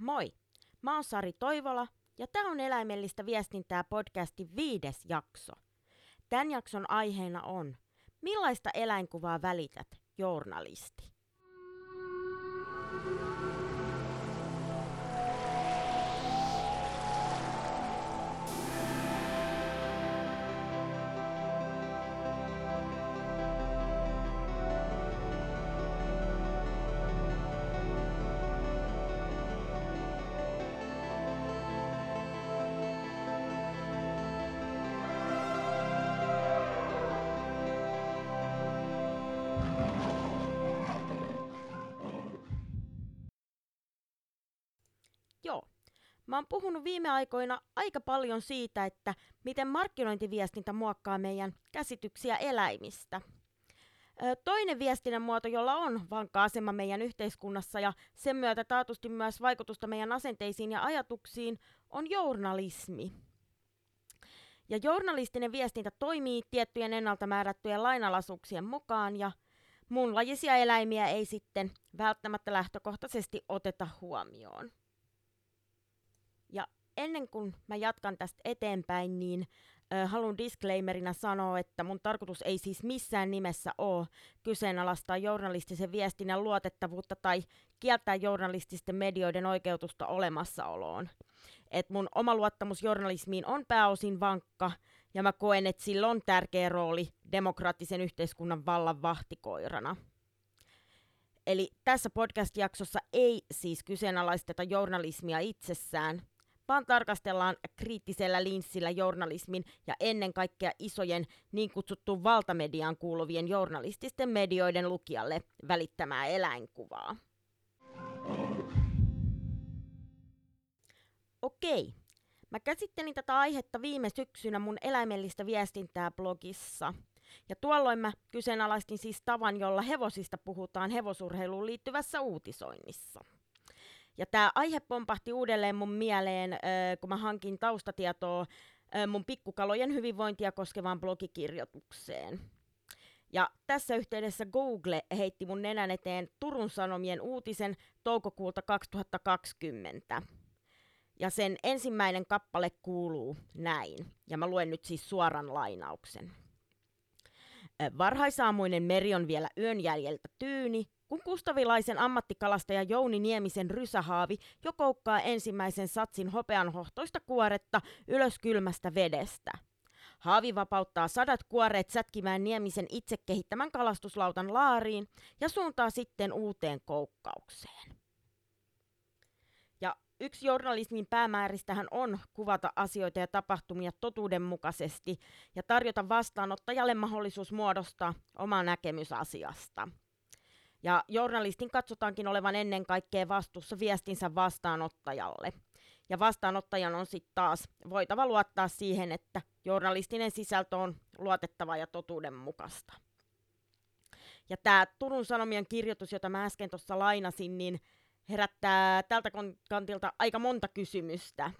Moi! Mä oon Sari Toivola ja tämä on Eläimellistä viestintää podcastin viides jakso. Tämän jakson aiheena on Millaista eläinkuvaa välität, journalisti? Joo. Puhunut viime aikoina aika paljon siitä, että miten markkinointiviestintä muokkaa meidän käsityksiä eläimistä. Toinen viestinnän muoto, jolla on vankka asema meidän yhteiskunnassa ja sen myötä taatusti myös vaikutusta meidän asenteisiin ja ajatuksiin, on journalismi. Ja journalistinen viestintä toimii tiettyjen ennalta määrättyjen lainalaisuuksien mukaan ja muunlajisia eläimiä ei sitten välttämättä lähtökohtaisesti oteta huomioon. Ennen kuin mä jatkan tästä eteenpäin, niin haluan disclaimerina sanoa, että mun tarkoitus ei siis missään nimessä ole kyseenalaistaa journalistisen viestinnän luotettavuutta tai kieltää journalististen medioiden oikeutusta olemassaoloon. Et mun oma luottamus journalismiin on pääosin vankka, ja mä koen, että sillä on tärkeä rooli demokraattisen yhteiskunnan vallan vahtikoirana. Eli tässä podcast-jaksossa ei siis kyseenalaisteta journalismia itsessään, vaan tarkastellaan kriittisellä linssillä journalismin ja ennen kaikkea isojen niin kutsuttuun valtamediaan kuuluvien journalististen medioiden lukijalle välittämää eläinkuvaa. Okei. Mä käsittelin tätä aihetta viime syksynä mun eläimellistä viestintää blogissa. Ja tuolloin mä kyseenalaistin siis tavan, jolla hevosista puhutaan hevosurheiluun liittyvässä uutisoinnissa. Ja tämä aihe pompahti uudelleen mun mieleen, kun mä hankin taustatietoa mun pikkukalojen hyvinvointia koskevaan blogikirjoitukseen. Ja tässä yhteydessä Google heitti mun nenän eteen Turun Sanomien uutisen toukokuulta 2020. Ja sen ensimmäinen kappale kuuluu näin, ja mä luen nyt siis suoran lainauksen. Varhaisaamuinen meri on vielä yön jäljeltä tyyni, kun kustavilaisen ammattikalastaja Jouni Niemisen rysähaavi jo koukkaa ensimmäisen satsin hopeanhohtoista kuoretta ylös kylmästä vedestä. Haavi vapauttaa sadat kuoreet sätkimään Niemisen itse kehittämän kalastuslautan laariin ja suuntaa sitten uuteen koukkaukseen. Ja yksi journalismin päämääristähän on kuvata asioita ja tapahtumia totuudenmukaisesti ja tarjota vastaanottajalle mahdollisuus muodostaa oma näkemys asiasta – ja journalistin katsotaankin olevan ennen kaikkea vastuussa viestinsä vastaanottajalle. Ja vastaanottajan on sitten taas voitava luottaa siihen, että journalistinen sisältö on luotettava ja totuudenmukaista. Ja tämä Turun Sanomien kirjoitus, jota mä äsken tuossa lainasin, niin herättää tältä kantilta aika monta kysymystä.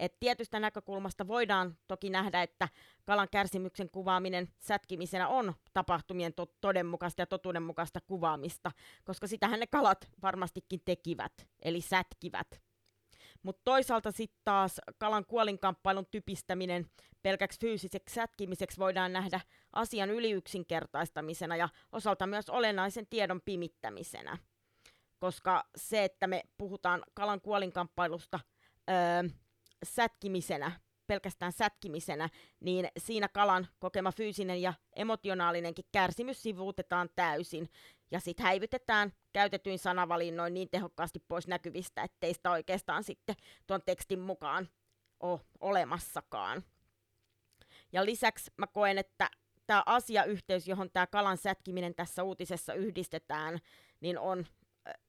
Et tietystä näkökulmasta voidaan toki nähdä, että kalan kärsimyksen kuvaaminen sätkimisenä on tapahtumien to- todenmukaista ja totuudenmukaista kuvaamista, koska sitähän ne kalat varmastikin tekivät, eli sätkivät. Mutta toisaalta sitten taas kalan kuolinkamppailun typistäminen pelkäksi fyysiseksi sätkimiseksi voidaan nähdä asian yliyksinkertaistamisena ja osalta myös olennaisen tiedon pimittämisenä. Koska se, että me puhutaan kalan kuolinkamppailusta öö, sätkimisenä, pelkästään sätkimisenä, niin siinä kalan kokema fyysinen ja emotionaalinenkin kärsimys sivuutetaan täysin. Ja sitten häivytetään käytetyin sanavalinnoin niin tehokkaasti pois näkyvistä, ettei sitä oikeastaan sitten tuon tekstin mukaan ole olemassakaan. Ja lisäksi mä koen, että tämä asiayhteys, johon tämä kalan sätkiminen tässä uutisessa yhdistetään, niin on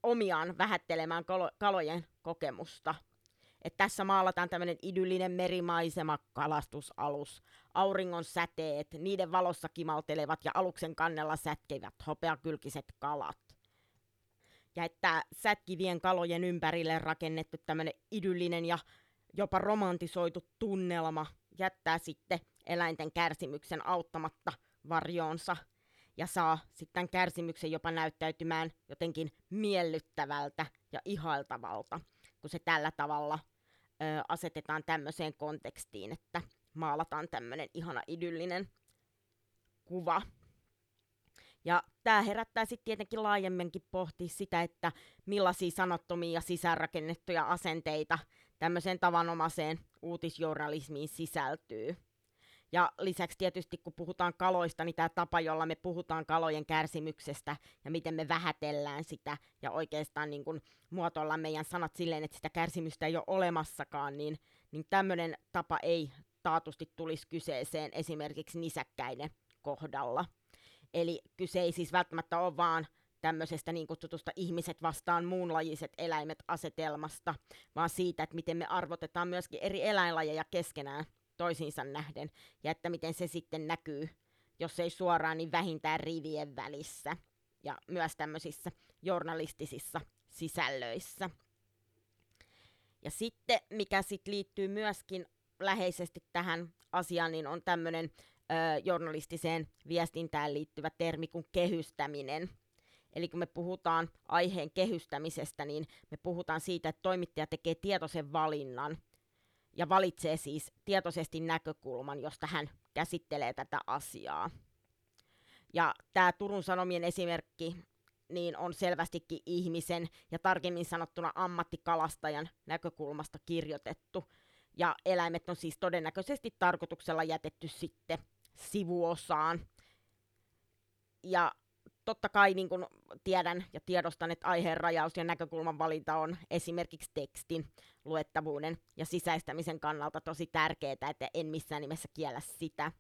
omiaan vähättelemään kalojen kokemusta – että tässä maalataan tämmöinen idyllinen merimaisema, kalastusalus, auringon säteet, niiden valossa kimaltelevat ja aluksen kannella sätkevät hopeakylkiset kalat. Ja että sätkivien kalojen ympärille rakennettu tämmöinen idyllinen ja jopa romantisoitu tunnelma jättää sitten eläinten kärsimyksen auttamatta varjoonsa ja saa sitten kärsimyksen jopa näyttäytymään jotenkin miellyttävältä ja ihailtavalta kun se tällä tavalla asetetaan tämmöiseen kontekstiin, että maalataan tämmöinen ihana idyllinen kuva. Ja tämä herättää sitten tietenkin laajemminkin pohtia sitä, että millaisia sanottomia sisäänrakennettuja asenteita tämmöiseen tavanomaiseen uutisjournalismiin sisältyy. Ja lisäksi tietysti kun puhutaan kaloista, niin tämä tapa, jolla me puhutaan kalojen kärsimyksestä ja miten me vähätellään sitä ja oikeastaan niin kun muotoillaan meidän sanat silleen, että sitä kärsimystä ei ole olemassakaan, niin, niin tämmöinen tapa ei taatusti tulisi kyseeseen esimerkiksi nisäkkäiden kohdalla. Eli kyse ei siis välttämättä ole vaan tämmöisestä niin kutsutusta ihmiset vastaan muunlajiset eläimet asetelmasta, vaan siitä, että miten me arvotetaan myöskin eri eläinlajeja keskenään toisiinsa nähden, ja että miten se sitten näkyy, jos ei suoraan, niin vähintään rivien välissä, ja myös tämmöisissä journalistisissa sisällöissä. Ja sitten, mikä sitten liittyy myöskin läheisesti tähän asiaan, niin on tämmöinen journalistiseen viestintään liittyvä termi kuin kehystäminen. Eli kun me puhutaan aiheen kehystämisestä, niin me puhutaan siitä, että toimittaja tekee tietoisen valinnan ja valitsee siis tietoisesti näkökulman, josta hän käsittelee tätä asiaa. Ja tämä Turun Sanomien esimerkki niin on selvästikin ihmisen ja tarkemmin sanottuna ammattikalastajan näkökulmasta kirjoitettu. Ja eläimet on siis todennäköisesti tarkoituksella jätetty sitten sivuosaan. Ja totta kai niin kun tiedän ja tiedostan, että aiheen rajaus ja näkökulman valinta on esimerkiksi tekstin luettavuuden ja sisäistämisen kannalta tosi tärkeää, että en missään nimessä kiellä sitä.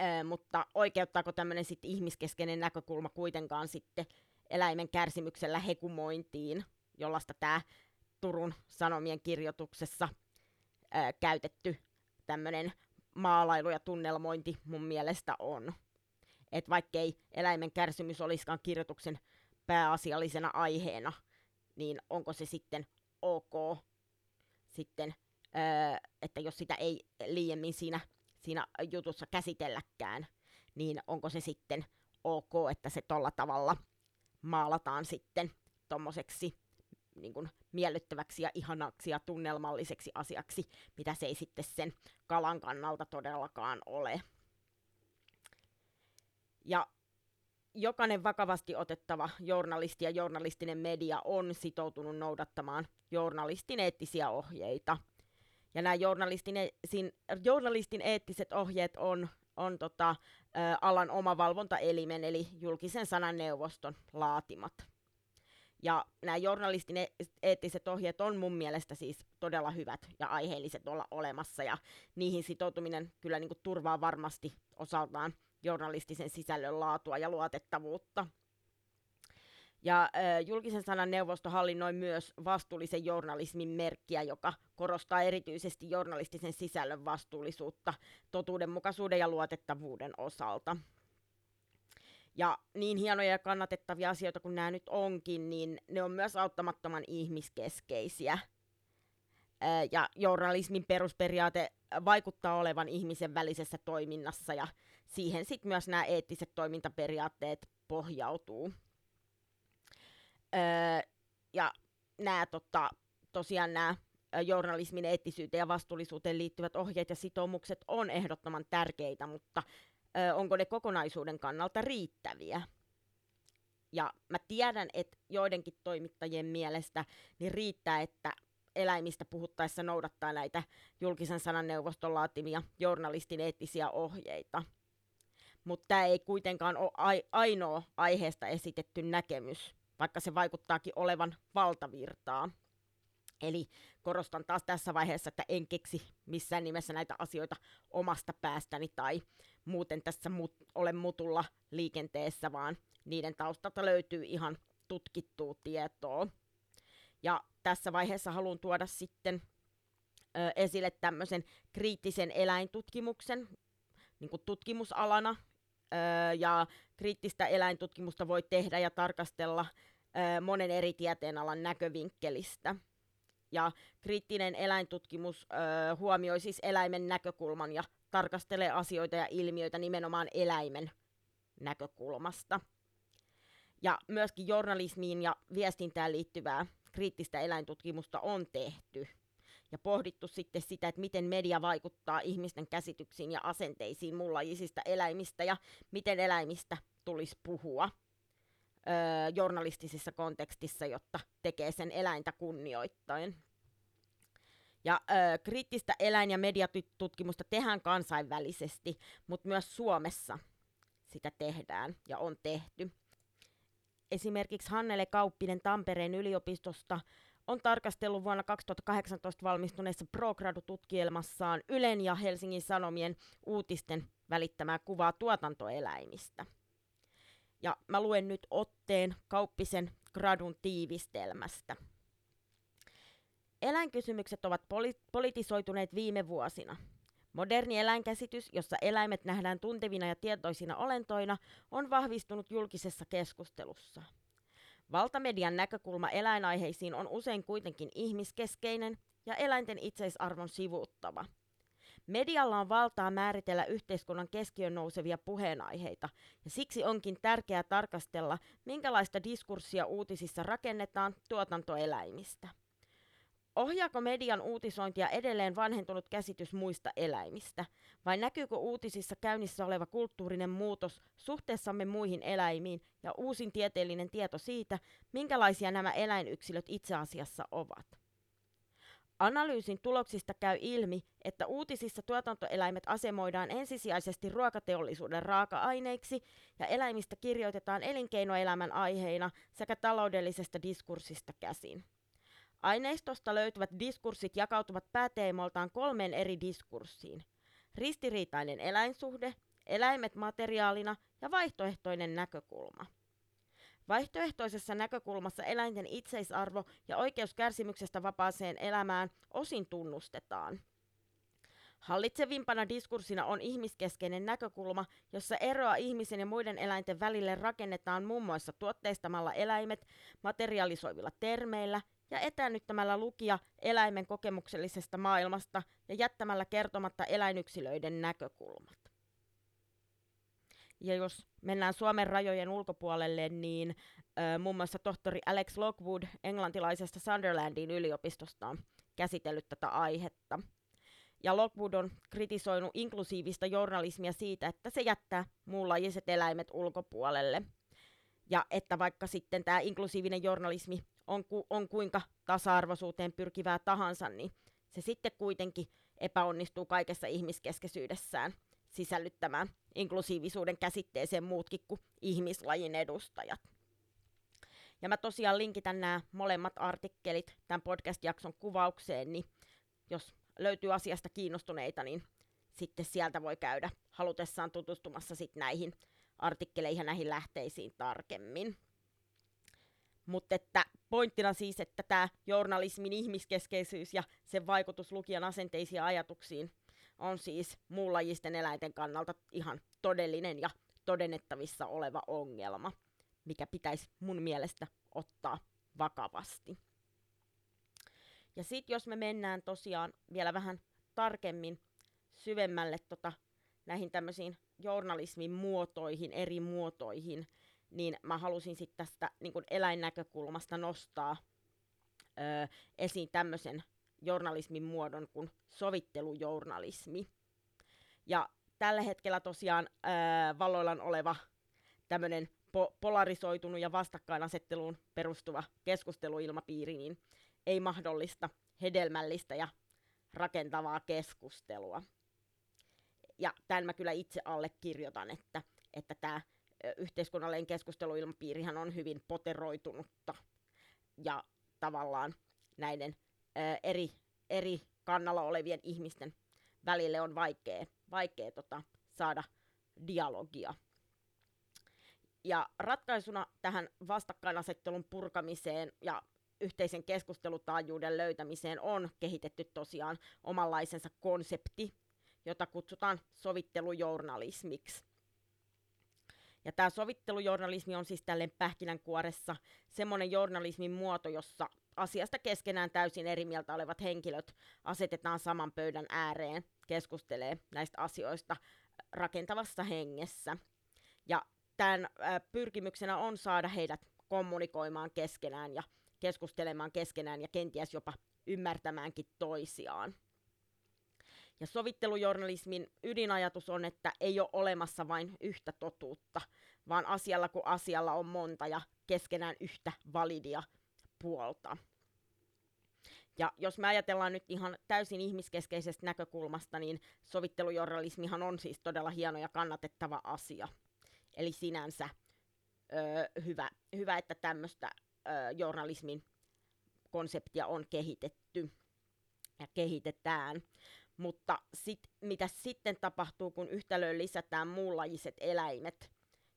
Ö, mutta oikeuttaako tämmöinen sitten ihmiskeskeinen näkökulma kuitenkaan sitten eläimen kärsimyksellä hekumointiin, jollaista tämä Turun Sanomien kirjoituksessa ö, käytetty tämmöinen maalailu ja tunnelmointi mun mielestä on. Että vaikkei eläimen kärsimys olisikaan kirjoituksen pääasiallisena aiheena, niin onko se sitten ok sitten, öö, että jos sitä ei liiemmin siinä, siinä jutussa käsitelläkään, niin onko se sitten ok, että se tolla tavalla maalataan sitten tommoseksi niin kuin miellyttäväksi ja ihanaksi ja tunnelmalliseksi asiaksi, mitä se ei sitten sen kalan kannalta todellakaan ole. Ja jokainen vakavasti otettava journalisti ja journalistinen media on sitoutunut noudattamaan journalistin eettisiä ohjeita. Ja nämä journalistin, e-, journalistin eettiset ohjeet on, on tota, ä, alan oma valvontaelimen eli julkisen sanan neuvoston laatimat. Ja nämä journalistin eettiset ohjeet on mun mielestä siis todella hyvät ja aiheelliset olla olemassa, ja niihin sitoutuminen kyllä niin kuin turvaa varmasti osaltaan journalistisen sisällön laatua ja luotettavuutta. Ja julkisen sanan neuvosto hallinnoi myös vastuullisen journalismin merkkiä, joka korostaa erityisesti journalistisen sisällön vastuullisuutta totuudenmukaisuuden ja luotettavuuden osalta. Ja niin hienoja ja kannatettavia asioita kuin nämä nyt onkin, niin ne on myös auttamattoman ihmiskeskeisiä. Ja journalismin perusperiaate vaikuttaa olevan ihmisen välisessä toiminnassa ja siihen sitten myös nämä eettiset toimintaperiaatteet pohjautuu. ja nämä tota, tosiaan nämä journalismin eettisyyteen ja vastuullisuuteen liittyvät ohjeet ja sitoumukset on ehdottoman tärkeitä, mutta ö, onko ne kokonaisuuden kannalta riittäviä. Ja mä tiedän, että joidenkin toimittajien mielestä niin riittää, että eläimistä puhuttaessa noudattaa näitä julkisen sanan neuvoston laatimia journalistin eettisiä ohjeita. Mutta tämä ei kuitenkaan ole ainoa aiheesta esitetty näkemys, vaikka se vaikuttaakin olevan valtavirtaa. Eli korostan taas tässä vaiheessa, että en keksi missään nimessä näitä asioita omasta päästäni tai muuten tässä mut, ole mutulla liikenteessä, vaan niiden taustalta löytyy ihan tutkittua tietoa. Ja tässä vaiheessa haluan tuoda sitten ö, esille tämmöisen kriittisen eläintutkimuksen niin kuin tutkimusalana. Ö, ja kriittistä eläintutkimusta voi tehdä ja tarkastella ö, monen eri tieteenalan näkövinkkelistä. Ja kriittinen eläintutkimus huomioi siis eläimen näkökulman ja tarkastelee asioita ja ilmiöitä nimenomaan eläimen näkökulmasta. Ja myöskin journalismiin ja viestintään liittyvää kriittistä eläintutkimusta on tehty ja pohdittu sitten sitä, että miten media vaikuttaa ihmisten käsityksiin ja asenteisiin muunlajisista eläimistä ja miten eläimistä tulisi puhua öö, journalistisessa kontekstissa, jotta tekee sen eläintä kunnioittaen. Ja ö, kriittistä eläin- ja mediatutkimusta tehdään kansainvälisesti, mutta myös Suomessa sitä tehdään ja on tehty. Esimerkiksi Hannele Kauppinen Tampereen yliopistosta on tarkastellut vuonna 2018 valmistuneessa ProGradu-tutkielmassaan Ylen ja Helsingin Sanomien uutisten välittämää kuvaa tuotantoeläimistä. Ja mä luen nyt otteen Kauppisen gradun tiivistelmästä. Eläinkysymykset ovat poli- politisoituneet viime vuosina. Moderni eläinkäsitys, jossa eläimet nähdään tuntevina ja tietoisina olentoina, on vahvistunut julkisessa keskustelussa. Valtamedian näkökulma eläinaiheisiin on usein kuitenkin ihmiskeskeinen ja eläinten itseisarvon sivuuttava. Medialla on valtaa määritellä yhteiskunnan keskiön nousevia puheenaiheita, ja siksi onkin tärkeää tarkastella, minkälaista diskurssia uutisissa rakennetaan tuotantoeläimistä. Ohjaako median uutisointia edelleen vanhentunut käsitys muista eläimistä? Vai näkyykö uutisissa käynnissä oleva kulttuurinen muutos suhteessamme muihin eläimiin ja uusin tieteellinen tieto siitä, minkälaisia nämä eläinyksilöt itse asiassa ovat? Analyysin tuloksista käy ilmi, että uutisissa tuotantoeläimet asemoidaan ensisijaisesti ruokateollisuuden raaka-aineiksi ja eläimistä kirjoitetaan elinkeinoelämän aiheina sekä taloudellisesta diskurssista käsin. Aineistosta löytyvät diskurssit jakautuvat pääteemoltaan kolmeen eri diskurssiin. Ristiriitainen eläinsuhde, eläimet materiaalina ja vaihtoehtoinen näkökulma. Vaihtoehtoisessa näkökulmassa eläinten itseisarvo ja oikeus kärsimyksestä vapaaseen elämään osin tunnustetaan. Hallitsevimpana diskurssina on ihmiskeskeinen näkökulma, jossa eroa ihmisen ja muiden eläinten välille rakennetaan muun muassa tuotteistamalla eläimet materialisoivilla termeillä ja etäännyttämällä lukija eläimen kokemuksellisesta maailmasta ja jättämällä kertomatta eläinyksilöiden näkökulmat. Ja jos mennään Suomen rajojen ulkopuolelle, niin ö, muun muassa tohtori Alex Lockwood englantilaisesta Sunderlandin yliopistosta on käsitellyt tätä aihetta. Ja Lockwood on kritisoinut inklusiivista journalismia siitä, että se jättää muunlajiset eläimet ulkopuolelle. Ja että vaikka sitten tämä inklusiivinen journalismi on, ku, on kuinka tasa-arvoisuuteen pyrkivää tahansa, niin se sitten kuitenkin epäonnistuu kaikessa ihmiskeskeisyydessään sisällyttämään inklusiivisuuden käsitteeseen muutkin kuin ihmislajin edustajat. Ja mä tosiaan linkitän nämä molemmat artikkelit tämän podcast-jakson kuvaukseen, niin jos löytyy asiasta kiinnostuneita, niin sitten sieltä voi käydä halutessaan tutustumassa sit näihin artikkeleihin ja näihin lähteisiin tarkemmin. Mutta että pointtina siis, että tämä journalismin ihmiskeskeisyys ja sen vaikutus lukijan asenteisiin ja ajatuksiin on siis muunlajisten eläinten kannalta ihan todellinen ja todennettavissa oleva ongelma, mikä pitäisi mun mielestä ottaa vakavasti. Ja sitten jos me mennään tosiaan vielä vähän tarkemmin syvemmälle tota, näihin tämmöisiin journalismin muotoihin, eri muotoihin, niin mä halusin sitten tästä niin kun eläinnäkökulmasta nostaa ö, esiin tämmöisen journalismin muodon kuin sovittelujournalismi. Ja tällä hetkellä tosiaan ö, valloillaan oleva tämmöinen po- polarisoitunut ja vastakkainasetteluun perustuva keskusteluilmapiiri niin ei mahdollista hedelmällistä ja rakentavaa keskustelua. Ja tämän mä kyllä itse allekirjoitan, että, että tämä yhteiskunnallinen keskusteluilmapiirihän on hyvin poteroitunutta ja tavallaan näiden ää, eri, eri kannalla olevien ihmisten välille on vaikea, vaikea tota, saada dialogia. Ja ratkaisuna tähän vastakkainasettelun purkamiseen ja yhteisen keskustelutaajuuden löytämiseen on kehitetty tosiaan omanlaisensa konsepti, jota kutsutaan sovittelujournalismiksi. Ja tämä sovittelujournalismi on siis tälleen pähkinänkuoressa semmoinen journalismin muoto, jossa asiasta keskenään täysin eri mieltä olevat henkilöt asetetaan saman pöydän ääreen, keskustelee näistä asioista rakentavassa hengessä. Ja tämän pyrkimyksenä on saada heidät kommunikoimaan keskenään ja keskustelemaan keskenään ja kenties jopa ymmärtämäänkin toisiaan. Ja sovittelujournalismin ydinajatus on, että ei ole olemassa vain yhtä totuutta, vaan asialla kuin asialla on monta ja keskenään yhtä validia puolta. Ja jos me ajatellaan nyt ihan täysin ihmiskeskeisestä näkökulmasta, niin sovittelujournalismihan on siis todella hieno ja kannatettava asia. Eli sinänsä ö, hyvä, hyvä, että tämmöistä journalismin konseptia on kehitetty ja kehitetään. Mutta sit, mitä sitten tapahtuu, kun yhtälöön lisätään muunlajiset eläimet,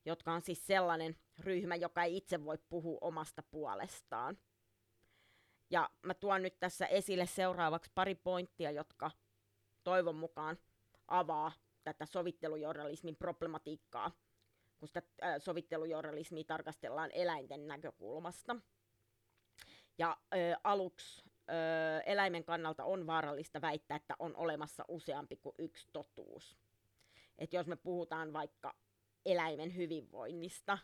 jotka on siis sellainen ryhmä, joka ei itse voi puhua omasta puolestaan. Ja mä tuon nyt tässä esille seuraavaksi pari pointtia, jotka toivon mukaan avaa tätä sovittelujournalismin problematiikkaa, kun sitä sovittelujournalismia tarkastellaan eläinten näkökulmasta. Ja äh, aluksi äh, eläimen kannalta on vaarallista väittää, että on olemassa useampi kuin yksi totuus. Et jos me puhutaan vaikka eläimen hyvinvoinnista,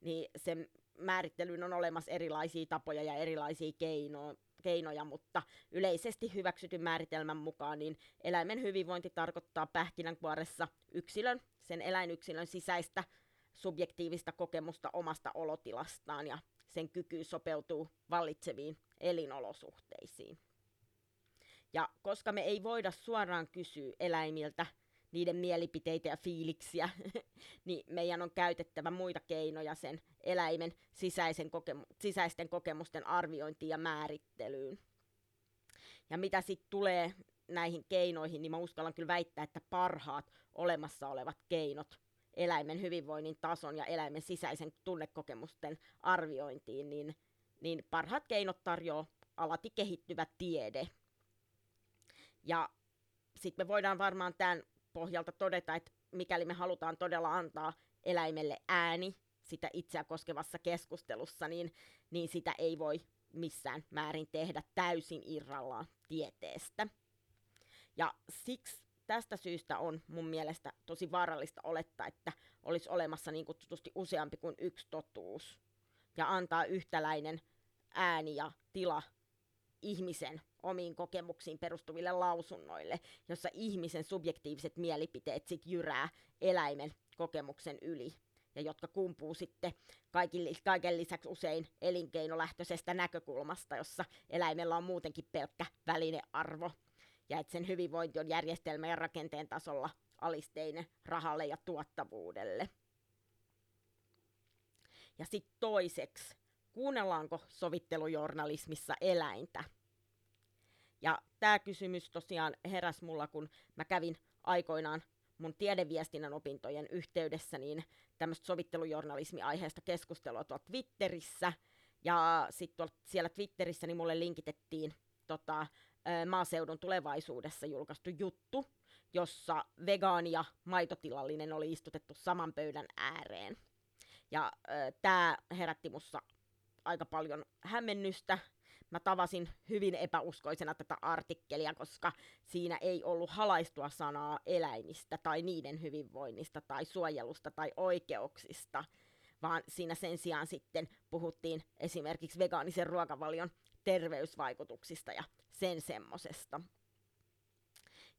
niin sen määrittelyyn on olemassa erilaisia tapoja ja erilaisia keinoja, keinoja, mutta yleisesti hyväksytyn määritelmän mukaan niin eläimen hyvinvointi tarkoittaa pähkinänkuoressa yksilön, sen eläinyksilön sisäistä subjektiivista kokemusta omasta olotilastaan ja sen kyky sopeutuu vallitseviin elinolosuhteisiin. Ja koska me ei voida suoraan kysyä eläimiltä niiden mielipiteitä ja fiiliksiä, niin meidän on käytettävä muita keinoja sen eläimen sisäisen kokemu- sisäisten kokemusten arviointiin ja määrittelyyn. Ja mitä sitten tulee näihin keinoihin, niin mä uskallan kyllä väittää, että parhaat olemassa olevat keinot eläimen hyvinvoinnin tason ja eläimen sisäisen tunnekokemusten arviointiin, niin, niin parhaat keinot tarjoaa alati kehittyvä tiede. Ja sitten me voidaan varmaan tämän pohjalta todeta, että mikäli me halutaan todella antaa eläimelle ääni sitä itseä koskevassa keskustelussa, niin, niin sitä ei voi missään määrin tehdä täysin irrallaan tieteestä. Ja siksi tästä syystä on mun mielestä tosi vaarallista olettaa, että olisi olemassa niin kutsutusti useampi kuin yksi totuus ja antaa yhtäläinen ääni ja tila ihmisen omiin kokemuksiin perustuville lausunnoille, jossa ihmisen subjektiiviset mielipiteet sit jyrää eläimen kokemuksen yli ja jotka kumpuu sitten kaiken, kaiken lisäksi usein elinkeinolähtöisestä näkökulmasta, jossa eläimellä on muutenkin pelkkä välinearvo ja että sen hyvinvointi on järjestelmä ja rakenteen tasolla alisteinen rahalle ja tuottavuudelle. Ja sitten toiseksi, kuunnellaanko sovittelujournalismissa eläintä? Ja tämä kysymys tosiaan heräs mulla, kun mä kävin aikoinaan mun tiedeviestinnän opintojen yhteydessä niin tämmöistä sovittelujournalismi-aiheesta keskustelua tuolla Twitterissä. Ja sitten siellä Twitterissä niin mulle linkitettiin tota, maaseudun tulevaisuudessa julkaistu juttu, jossa vegaani ja maitotilallinen oli istutettu saman pöydän ääreen. Ja tämä herätti mussa aika paljon hämmennystä. Mä tavasin hyvin epäuskoisena tätä artikkelia, koska siinä ei ollut halaistua sanaa eläimistä tai niiden hyvinvoinnista tai suojelusta tai oikeuksista, vaan siinä sen sijaan sitten puhuttiin esimerkiksi vegaanisen ruokavalion terveysvaikutuksista ja sen semmosesta.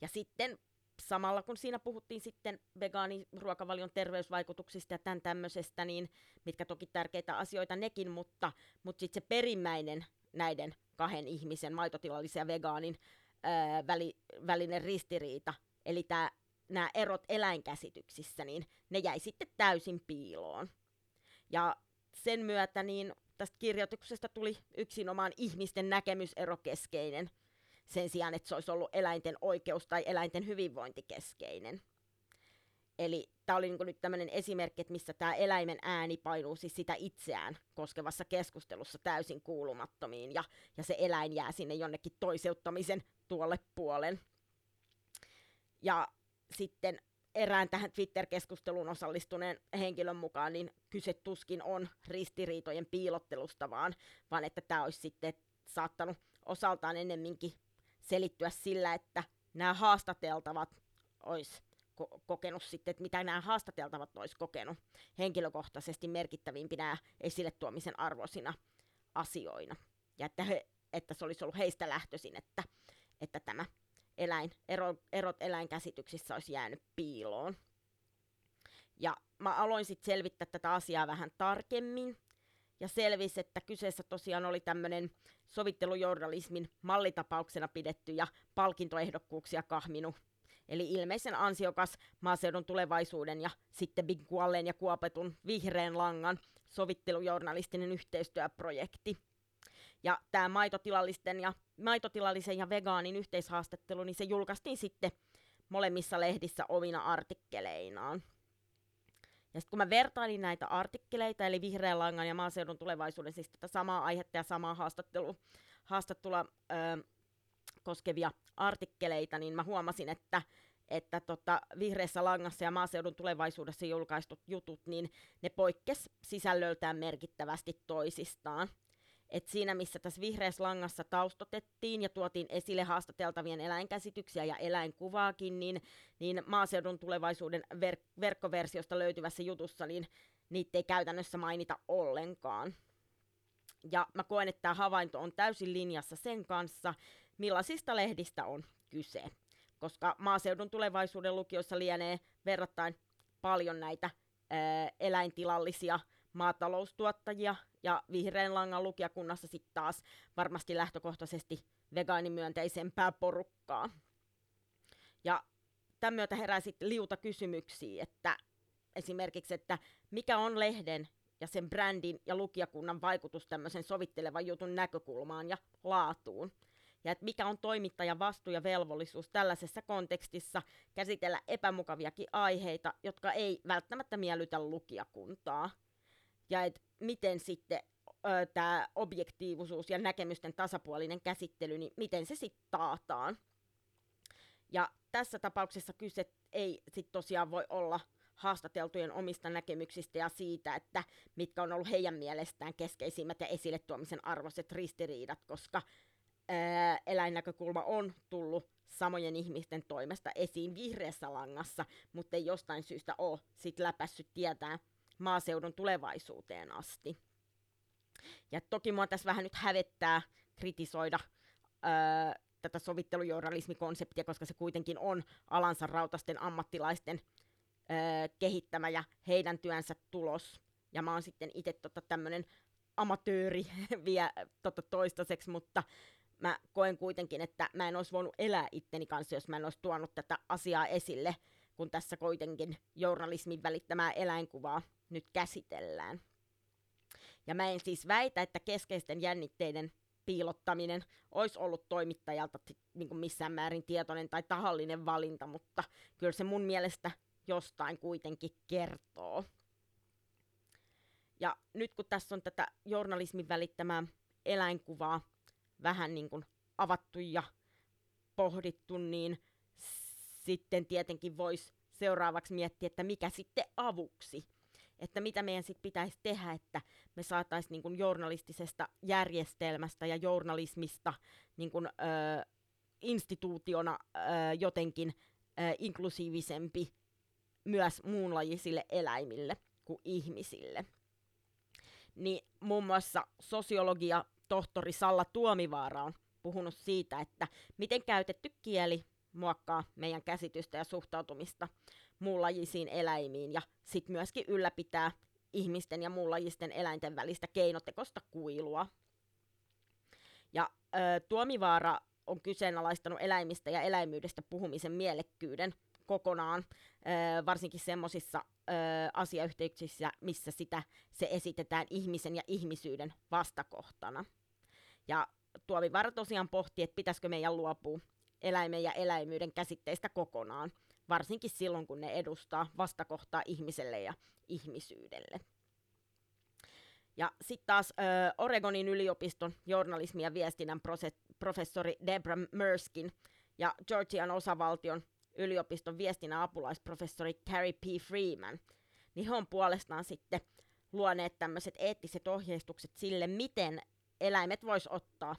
Ja sitten samalla kun siinä puhuttiin sitten vegaaniruokavalion terveysvaikutuksista ja tämän tämmöisestä, niin mitkä toki tärkeitä asioita nekin, mutta, mutta sitten se perimmäinen näiden kahden ihmisen, maitotilallisen ja vegaanin, ää, väli, välinen ristiriita, eli nämä erot eläinkäsityksissä, niin ne jäi sitten täysin piiloon. Ja sen myötä niin tästä kirjoituksesta tuli yksinomaan ihmisten näkemysero keskeinen, sen sijaan, että se olisi ollut eläinten oikeus tai eläinten hyvinvointi keskeinen. Eli tämä oli niin nyt tämmöinen esimerkki, että missä tämä eläimen ääni painuu siis sitä itseään koskevassa keskustelussa täysin kuulumattomiin, ja, ja se eläin jää sinne jonnekin toiseuttamisen tuolle puolen. Ja sitten erään tähän Twitter-keskusteluun osallistuneen henkilön mukaan, niin kyse tuskin on ristiriitojen piilottelusta, vaan, vaan että tämä olisi sitten saattanut osaltaan ennemminkin selittyä sillä, että nämä haastateltavat olisi ko- kokenut sitten, että mitä nämä haastateltavat olisi kokenut henkilökohtaisesti merkittävimpinä esille tuomisen arvoisina asioina. ja että, he, että se olisi ollut heistä lähtöisin, että, että tämä eläin, ero, erot eläinkäsityksissä olisi jäänyt piiloon. Ja mä aloin sitten selvittää tätä asiaa vähän tarkemmin, ja selvisi, että kyseessä tosiaan oli tämmöinen sovittelujournalismin mallitapauksena pidetty ja palkintoehdokkuuksia kahminu. Eli ilmeisen ansiokas maaseudun tulevaisuuden ja sitten Big Kuolleen ja kuopetun vihreän langan sovittelujournalistinen yhteistyöprojekti. Ja tämä maitotilallisten ja, maitotilallisen ja vegaanin yhteishaastattelu, niin se julkaistiin sitten molemmissa lehdissä omina artikkeleinaan. Ja sitten kun mä vertailin näitä artikkeleita, eli Vihreän langan ja maaseudun tulevaisuuden, siis tätä samaa aihetta ja samaa haastattelu, haastattelua ö, koskevia artikkeleita, niin mä huomasin, että että tota, vihreässä langassa ja maaseudun tulevaisuudessa julkaistut jutut, niin ne poikkes sisällöltään merkittävästi toisistaan. Et siinä, missä tässä vihreässä langassa taustotettiin ja tuotiin esille haastateltavien eläinkäsityksiä ja eläinkuvaakin, niin, niin maaseudun tulevaisuuden ver- verkkoversiosta löytyvässä jutussa, niin niitä ei käytännössä mainita ollenkaan. Ja mä koen, että tämä havainto on täysin linjassa sen kanssa, millaisista lehdistä on kyse. Koska maaseudun tulevaisuuden lukioissa lienee verrattain paljon näitä ää, eläintilallisia maataloustuottajia ja vihreän langan lukijakunnassa sitten taas varmasti lähtökohtaisesti vegaanimyönteisempää porukkaa. Ja tämän myötä herää sitten liuta kysymyksiä, että esimerkiksi, että mikä on lehden ja sen brändin ja lukijakunnan vaikutus tämmöisen sovittelevan jutun näkökulmaan ja laatuun. Ja että mikä on toimittajan vastuu ja velvollisuus tällaisessa kontekstissa käsitellä epämukaviakin aiheita, jotka ei välttämättä miellytä lukijakuntaa ja että miten sitten tämä objektiivisuus ja näkemysten tasapuolinen käsittely, niin miten se sitten taataan. Ja tässä tapauksessa kyse ei sitten tosiaan voi olla haastateltujen omista näkemyksistä ja siitä, että mitkä on ollut heidän mielestään keskeisimmät ja esille tuomisen arvoiset ristiriidat, koska ää, eläinnäkökulma on tullut samojen ihmisten toimesta esiin vihreässä langassa, mutta ei jostain syystä ole sit läpässyt tietää maaseudun tulevaisuuteen asti. Ja toki mua tässä vähän nyt hävettää kritisoida öö, tätä sovittelujournalismikonseptia, koska se kuitenkin on alansa rautasten ammattilaisten öö, kehittämä ja heidän työnsä tulos. Ja mä oon sitten itse tota, tämmöinen amatööri vielä tota, toistaiseksi, mutta mä koen kuitenkin, että mä en olisi voinut elää itteni kanssa, jos mä en olisi tuonut tätä asiaa esille, kun tässä kuitenkin journalismin välittämää eläinkuvaa nyt käsitellään. Ja mä en siis väitä, että keskeisten jännitteiden piilottaminen olisi ollut toimittajalta niin kuin missään määrin tietoinen tai tahallinen valinta, mutta kyllä se mun mielestä jostain kuitenkin kertoo. Ja nyt kun tässä on tätä journalismin välittämää eläinkuvaa vähän niin kuin avattu ja pohdittu, niin sitten tietenkin voisi seuraavaksi miettiä, että mikä sitten avuksi että mitä meidän sitten pitäisi tehdä, että me saataisiin niin kuin journalistisesta järjestelmästä ja journalismista niin kuin, ö, instituutiona ö, jotenkin ö, inklusiivisempi myös muunlajisille eläimille kuin ihmisille. Niin muun muassa sosiologia tohtori Salla Tuomivaara on puhunut siitä, että miten käytetty kieli muokkaa meidän käsitystä ja suhtautumista muunlajisiin eläimiin ja sitten myöskin ylläpitää ihmisten ja muunlajisten eläinten välistä keinotekosta kuilua. Ja ö, Tuomivaara on kyseenalaistanut eläimistä ja eläimyydestä puhumisen mielekkyyden kokonaan, ö, varsinkin semmoisissa asiayhteyksissä, missä sitä se esitetään ihmisen ja ihmisyyden vastakohtana. Ja Tuomivaara tosiaan pohti, että pitäisikö meidän luopua eläimen ja eläimyyden käsitteistä kokonaan, varsinkin silloin, kun ne edustaa vastakohtaa ihmiselle ja ihmisyydelle. Ja sitten taas ö, Oregonin yliopiston journalismi- ja viestinnän professori Debra Merskin ja Georgian osavaltion yliopiston viestinnän apulaisprofessori Carrie P. Freeman, niin he on puolestaan sitten luoneet tämmöiset eettiset ohjeistukset sille, miten eläimet vois ottaa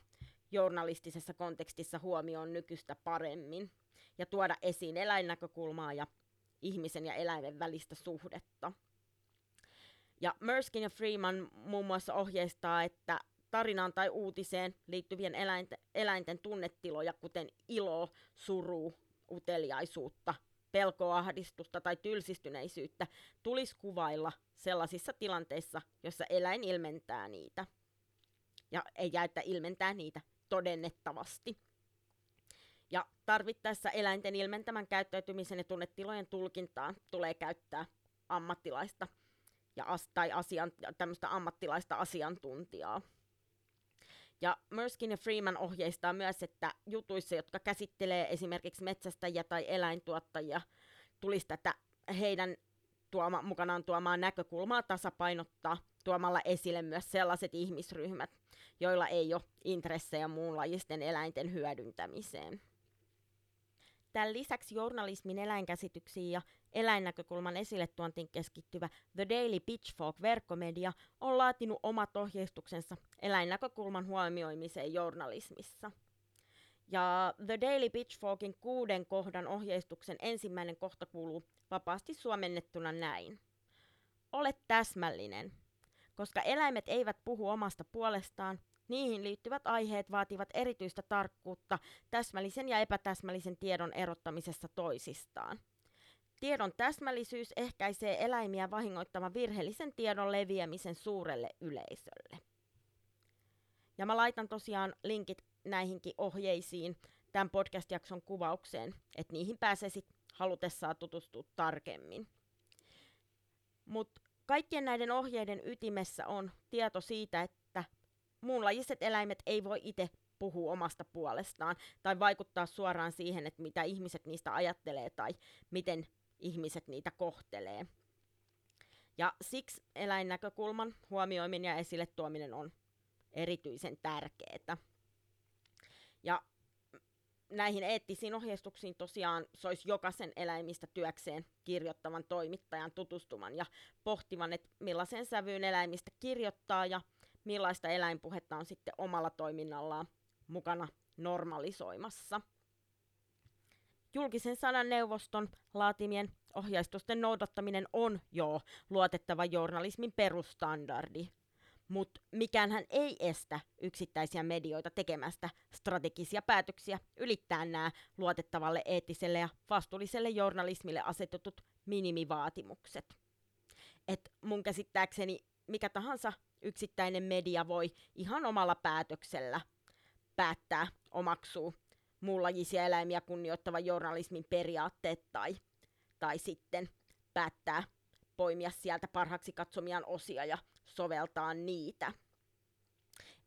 journalistisessa kontekstissa huomioon nykyistä paremmin ja tuoda esiin eläinnäkökulmaa ja ihmisen ja eläimen välistä suhdetta. Ja Merskin ja Freeman muun muassa ohjeistaa, että tarinaan tai uutiseen liittyvien eläinten, eläinten tunnetiloja, kuten ilo, suru, uteliaisuutta, pelkoa, ahdistusta tai tylsistyneisyyttä, tulisi kuvailla sellaisissa tilanteissa, joissa eläin ilmentää niitä. Ja ei jää, että ilmentää niitä todennettavasti. Ja tarvittaessa eläinten ilmentämän käyttäytymisen ja tunnetilojen tulkintaan tulee käyttää ammattilaista ja as, tai asian, tämmöistä ammattilaista asiantuntijaa. Ja Merskin ja Freeman ohjeistaa myös, että jutuissa, jotka käsittelee esimerkiksi metsästäjiä tai eläintuottajia, tulisi tätä heidän tuoma, mukanaan tuomaa näkökulmaa tasapainottaa tuomalla esille myös sellaiset ihmisryhmät, joilla ei ole intressejä muunlajisten eläinten hyödyntämiseen. Tämän lisäksi journalismin eläinkäsityksiin ja eläinnäkökulman esille tuontiin keskittyvä The Daily Pitchfork-verkkomedia on laatinut omat ohjeistuksensa eläinnäkökulman huomioimiseen journalismissa. Ja The Daily Pitchforkin kuuden kohdan ohjeistuksen ensimmäinen kohta kuuluu vapaasti suomennettuna näin. Ole täsmällinen. Koska eläimet eivät puhu omasta puolestaan, Niihin liittyvät aiheet vaativat erityistä tarkkuutta täsmällisen ja epätäsmällisen tiedon erottamisessa toisistaan. Tiedon täsmällisyys ehkäisee eläimiä vahingoittavan virheellisen tiedon leviämisen suurelle yleisölle. Ja mä laitan tosiaan linkit näihinkin ohjeisiin tämän podcast-jakson kuvaukseen, että niihin pääsesit halutessaan tutustua tarkemmin. Mutta kaikkien näiden ohjeiden ytimessä on tieto siitä, että muunlajiset eläimet ei voi itse puhua omasta puolestaan tai vaikuttaa suoraan siihen, että mitä ihmiset niistä ajattelee tai miten ihmiset niitä kohtelee. Ja siksi eläinnäkökulman huomioiminen ja esille tuominen on erityisen tärkeää. Ja näihin eettisiin ohjeistuksiin tosiaan soisi jokaisen eläimistä työkseen kirjoittavan toimittajan tutustuman ja pohtivan, että millaisen sävyyn eläimistä kirjoittaa ja millaista eläinpuhetta on sitten omalla toiminnallaan mukana normalisoimassa. Julkisen sanan neuvoston laatimien ohjeistusten noudattaminen on jo luotettava journalismin perustandardi, mutta mikäänhän ei estä yksittäisiä medioita tekemästä strategisia päätöksiä ylittää nämä luotettavalle eettiselle ja vastuulliselle journalismille asetetut minimivaatimukset. Et mun käsittääkseni mikä tahansa yksittäinen media voi ihan omalla päätöksellä päättää omaksuu muunlajisia eläimiä kunnioittava journalismin periaatteet tai, tai sitten päättää poimia sieltä parhaaksi katsomiaan osia ja soveltaa niitä.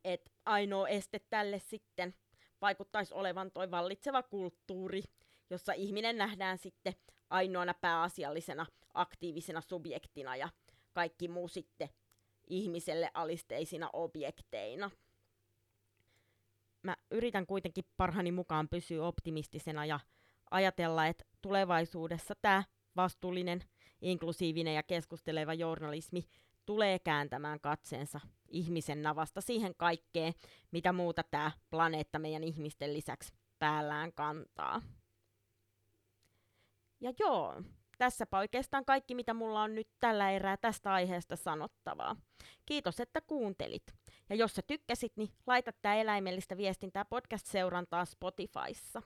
Et ainoa este tälle sitten vaikuttaisi olevan toi vallitseva kulttuuri, jossa ihminen nähdään sitten ainoana pääasiallisena aktiivisena subjektina ja kaikki muu sitten ihmiselle alisteisina objekteina. Mä yritän kuitenkin parhaani mukaan pysyä optimistisena ja ajatella, että tulevaisuudessa tämä vastuullinen, inklusiivinen ja keskusteleva journalismi tulee kääntämään katseensa ihmisen navasta siihen kaikkeen, mitä muuta tämä planeetta meidän ihmisten lisäksi päällään kantaa. Ja joo, Tässäpä oikeastaan kaikki, mitä mulla on nyt tällä erää tästä aiheesta sanottavaa. Kiitos, että kuuntelit. Ja jos sä tykkäsit, niin laita tää eläimellistä viestintää podcast-seurantaa Spotifyssa.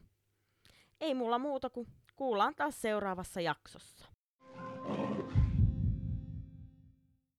Ei mulla muuta kuin kuullaan taas seuraavassa jaksossa.